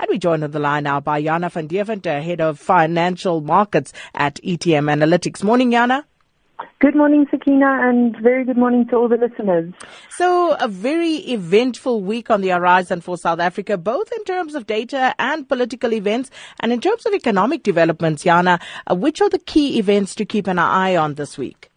And we joined on the line now by Jana van Deventer, Head of Financial Markets at ETM Analytics. Morning, Jana. Good morning, Sakina, and very good morning to all the listeners. So, a very eventful week on the horizon for South Africa, both in terms of data and political events, and in terms of economic developments. Jana, uh, which are the key events to keep an eye on this week?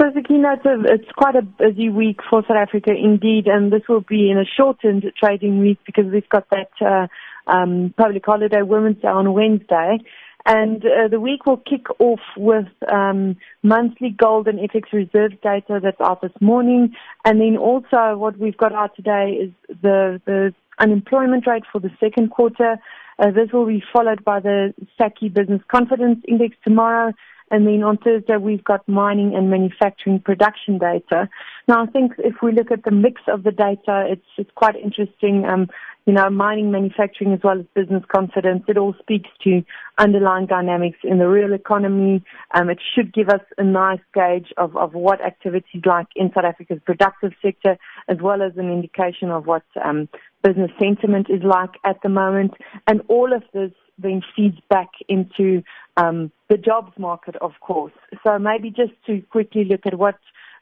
So, Sakina, it's, a, it's quite a busy week for South Africa indeed, and this will be in a shortened trading week because we've got that uh, um, public holiday, Women's Day on Wednesday. And uh, the week will kick off with um, monthly gold and FX reserve data that's out this morning. And then also what we've got out today is the, the unemployment rate for the second quarter. Uh, this will be followed by the SACCI Business Confidence Index tomorrow. And then on Thursday, we've got mining and manufacturing production data. Now, I think if we look at the mix of the data, it's, it's quite interesting. Um, you know, mining, manufacturing, as well as business confidence. It all speaks to underlying dynamics in the real economy. Um, it should give us a nice gauge of, of what activities like in South Africa's productive sector, as well as an indication of what um, business sentiment is like at the moment. And all of this then feeds back into um, the jobs market, of course. So maybe just to quickly look at what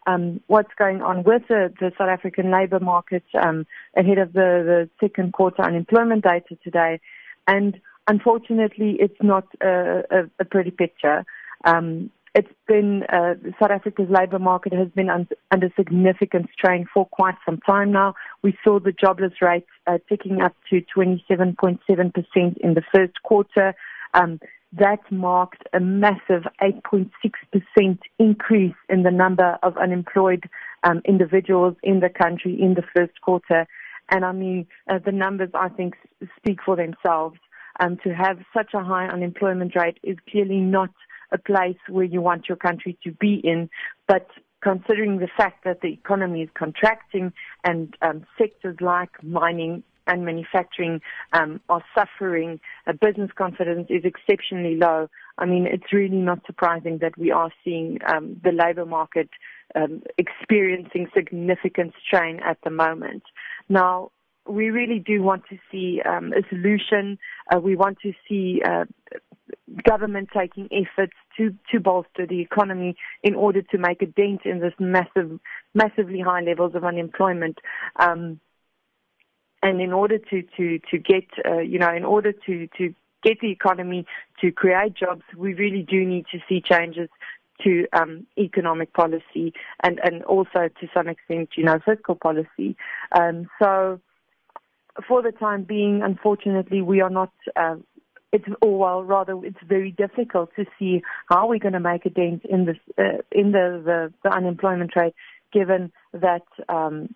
um, what's going on with the, the South African labour market um, ahead of the, the second quarter unemployment data today. And unfortunately, it's not a, a, a pretty picture. Um, it's been uh, South Africa's labour market has been un- under significant strain for quite some time now. We saw the jobless rate uh, ticking up to 27.7% in the first quarter. Um, that marked a massive 8.6% increase in the number of unemployed um, individuals in the country in the first quarter. And I mean, uh, the numbers I think speak for themselves. Um, to have such a high unemployment rate is clearly not a place where you want your country to be in, but considering the fact that the economy is contracting and um, sectors like mining and manufacturing um, are suffering. Uh, business confidence is exceptionally low. I mean, it's really not surprising that we are seeing um, the labour market um, experiencing significant strain at the moment. Now, we really do want to see um, a solution. Uh, we want to see uh, government taking efforts to, to bolster the economy in order to make a dent in this massive, massively high levels of unemployment. Um, and in order to to to get uh, you know in order to to get the economy to create jobs, we really do need to see changes to um, economic policy and and also to some extent you know fiscal policy. Um, so for the time being, unfortunately, we are not. Uh, it's or well, rather, it's very difficult to see how we're going to make a dent in this uh, in the, the the unemployment rate, given that um,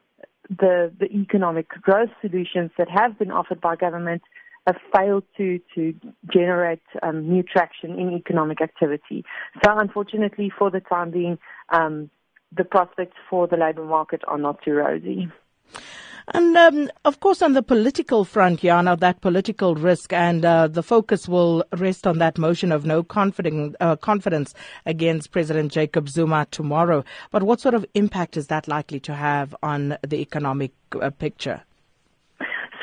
the, the economic growth solutions that have been offered by government have failed to, to generate um, new traction in economic activity. So unfortunately, for the time being, um, the prospects for the labour market are not too rosy. And um, of course, on the political front, Jana, that political risk and uh, the focus will rest on that motion of no confidence, uh, confidence against President Jacob Zuma tomorrow. But what sort of impact is that likely to have on the economic uh, picture?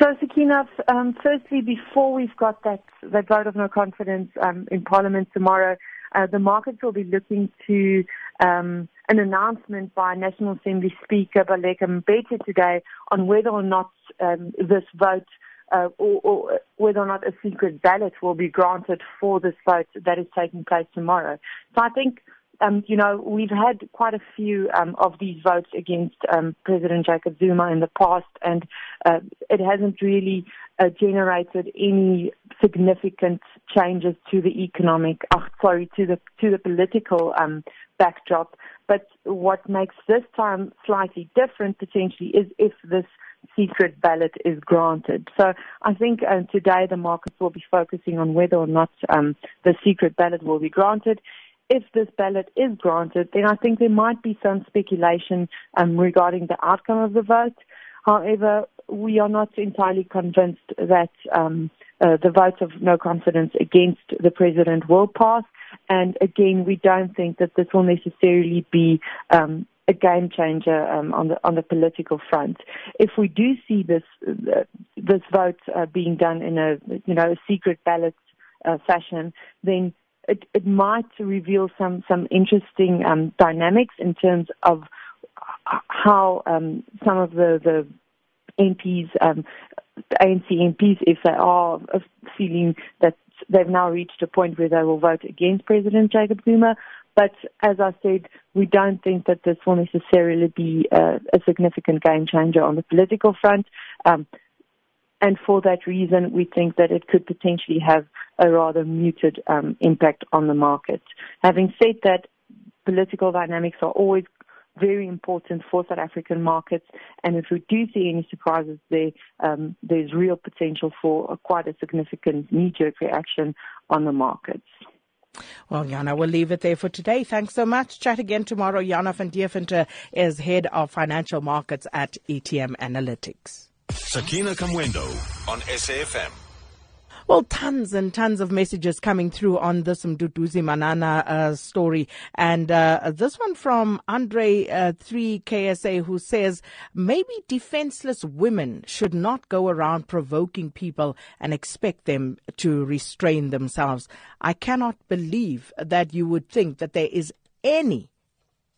So, Sakina, um, firstly, before we've got that, that vote of no confidence um, in Parliament tomorrow, uh, the markets will be looking to um, an announcement by National Assembly Speaker Baleka Mbete today on whether or not um, this vote uh, or, or, whether or not a secret ballot will be granted for this vote that is taking place tomorrow. So I think, um, you know, we've had quite a few um, of these votes against um, President Jacob Zuma in the past, and uh, it hasn't really uh, generated any significant changes to the economic, uh, sorry, to the to the political um, backdrop. But what makes this time slightly different potentially is if this secret ballot is granted. So I think uh, today the markets will be focusing on whether or not um, the secret ballot will be granted. If this ballot is granted, then I think there might be some speculation um, regarding the outcome of the vote. However, we are not entirely convinced that um, uh, the vote of no confidence against the president will pass. And again, we don't think that this will necessarily be um, a game changer um, on the on the political front. If we do see this uh, this vote uh, being done in a you know a secret ballot uh, fashion, then it, it might reveal some some interesting um, dynamics in terms of how um, some of the the MPs, um, ANC MPs, if they are feeling that they've now reached a point where they will vote against President Jacob Zuma. But as I said, we don't think that this will necessarily be a, a significant game changer on the political front. Um, and for that reason, we think that it could potentially have a rather muted um, impact on the market. Having said that, political dynamics are always very important for South African markets. And if we do see any surprises there, um, there's real potential for a, quite a significant knee-jerk reaction on the markets. Well, Jana, we'll leave it there for today. Thanks so much. Chat again tomorrow. Jana van Deventer is head of financial markets at ETM Analytics. Sakina Kamwendo on SAFM. Well, tons and tons of messages coming through on this Mduduzi Manana uh, story. And uh, this one from Andre uh, 3KSA who says, maybe defenseless women should not go around provoking people and expect them to restrain themselves. I cannot believe that you would think that there is any,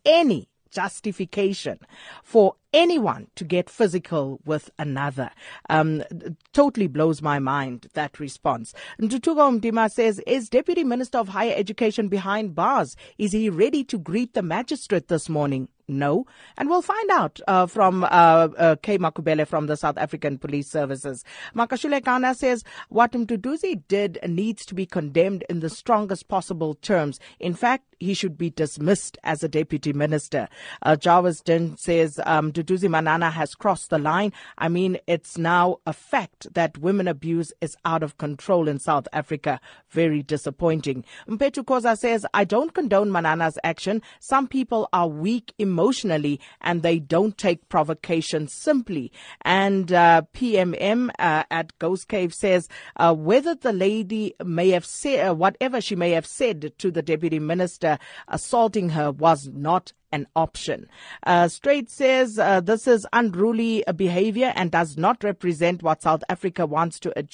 any justification for anyone to get physical with another. Um, totally blows my mind, that response. Ntutuko Mdima says, is Deputy Minister of Higher Education behind bars? Is he ready to greet the magistrate this morning? No. And we'll find out uh, from uh, uh, K. Makubele from the South African Police Services. Makashule Gana says what Mduduzi did needs to be condemned in the strongest possible terms. In fact, he should be dismissed as a deputy minister. Uh, Jarvis Din says um, Manana has crossed the line. I mean, it's now a fact that women abuse is out of control in South Africa. Very disappointing. Mpetu Koza says, I don't condone Manana's action. Some people are weak emotionally and they don't take provocation simply. And uh, PMM uh, at Ghost Cave says, uh, whether the lady may have said, uh, whatever she may have said to the deputy minister, assaulting her was not an option. Uh, Straight says uh, this is unruly behavior and does not represent what South Africa wants to achieve.